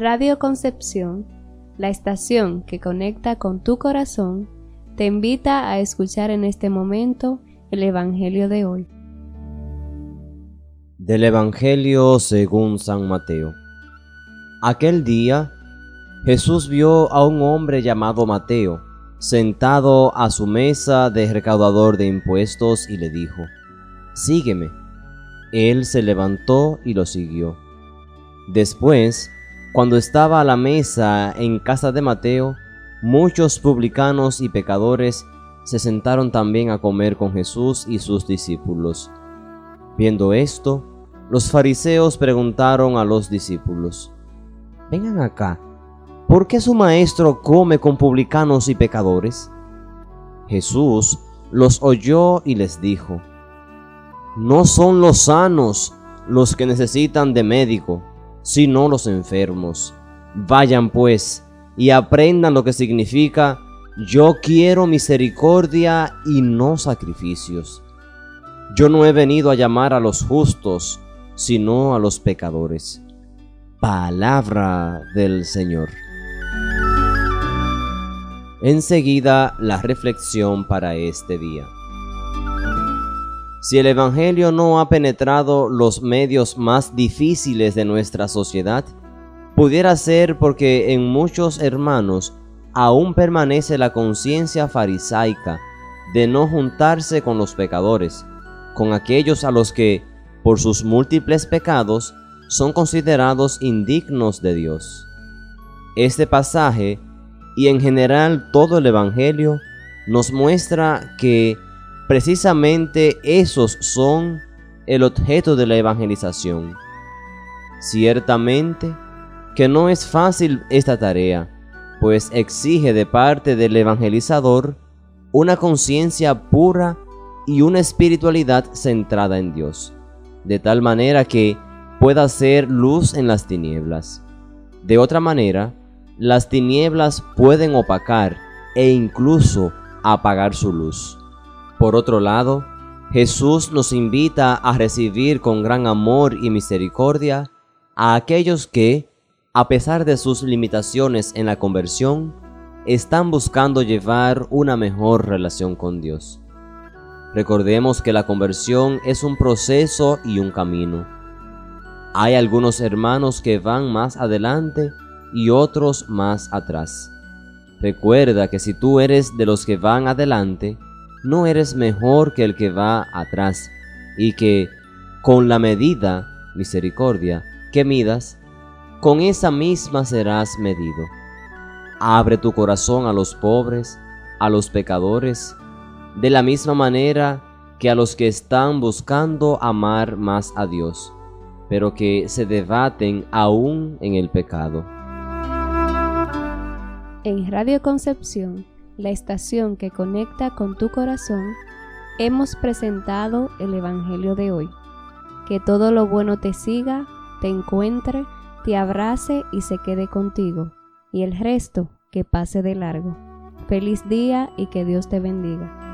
Radio Concepción, la estación que conecta con tu corazón, te invita a escuchar en este momento el Evangelio de hoy. Del Evangelio según San Mateo. Aquel día, Jesús vio a un hombre llamado Mateo, sentado a su mesa de recaudador de impuestos y le dijo, Sígueme. Él se levantó y lo siguió. Después, cuando estaba a la mesa en casa de Mateo, muchos publicanos y pecadores se sentaron también a comer con Jesús y sus discípulos. Viendo esto, los fariseos preguntaron a los discípulos, Vengan acá, ¿por qué su maestro come con publicanos y pecadores? Jesús los oyó y les dijo, No son los sanos los que necesitan de médico, sino los enfermos. Vayan pues y aprendan lo que significa yo quiero misericordia y no sacrificios. Yo no he venido a llamar a los justos, sino a los pecadores. Palabra del Señor. Enseguida la reflexión para este día. Si el Evangelio no ha penetrado los medios más difíciles de nuestra sociedad, pudiera ser porque en muchos hermanos aún permanece la conciencia farisaica de no juntarse con los pecadores, con aquellos a los que, por sus múltiples pecados, son considerados indignos de Dios. Este pasaje, y en general todo el Evangelio, nos muestra que Precisamente esos son el objeto de la evangelización. Ciertamente que no es fácil esta tarea, pues exige de parte del evangelizador una conciencia pura y una espiritualidad centrada en Dios, de tal manera que pueda ser luz en las tinieblas. De otra manera, las tinieblas pueden opacar e incluso apagar su luz. Por otro lado, Jesús nos invita a recibir con gran amor y misericordia a aquellos que, a pesar de sus limitaciones en la conversión, están buscando llevar una mejor relación con Dios. Recordemos que la conversión es un proceso y un camino. Hay algunos hermanos que van más adelante y otros más atrás. Recuerda que si tú eres de los que van adelante, no eres mejor que el que va atrás, y que con la medida, misericordia, que midas, con esa misma serás medido. Abre tu corazón a los pobres, a los pecadores, de la misma manera que a los que están buscando amar más a Dios, pero que se debaten aún en el pecado. En Radio Concepción la estación que conecta con tu corazón, hemos presentado el Evangelio de hoy. Que todo lo bueno te siga, te encuentre, te abrace y se quede contigo, y el resto que pase de largo. Feliz día y que Dios te bendiga.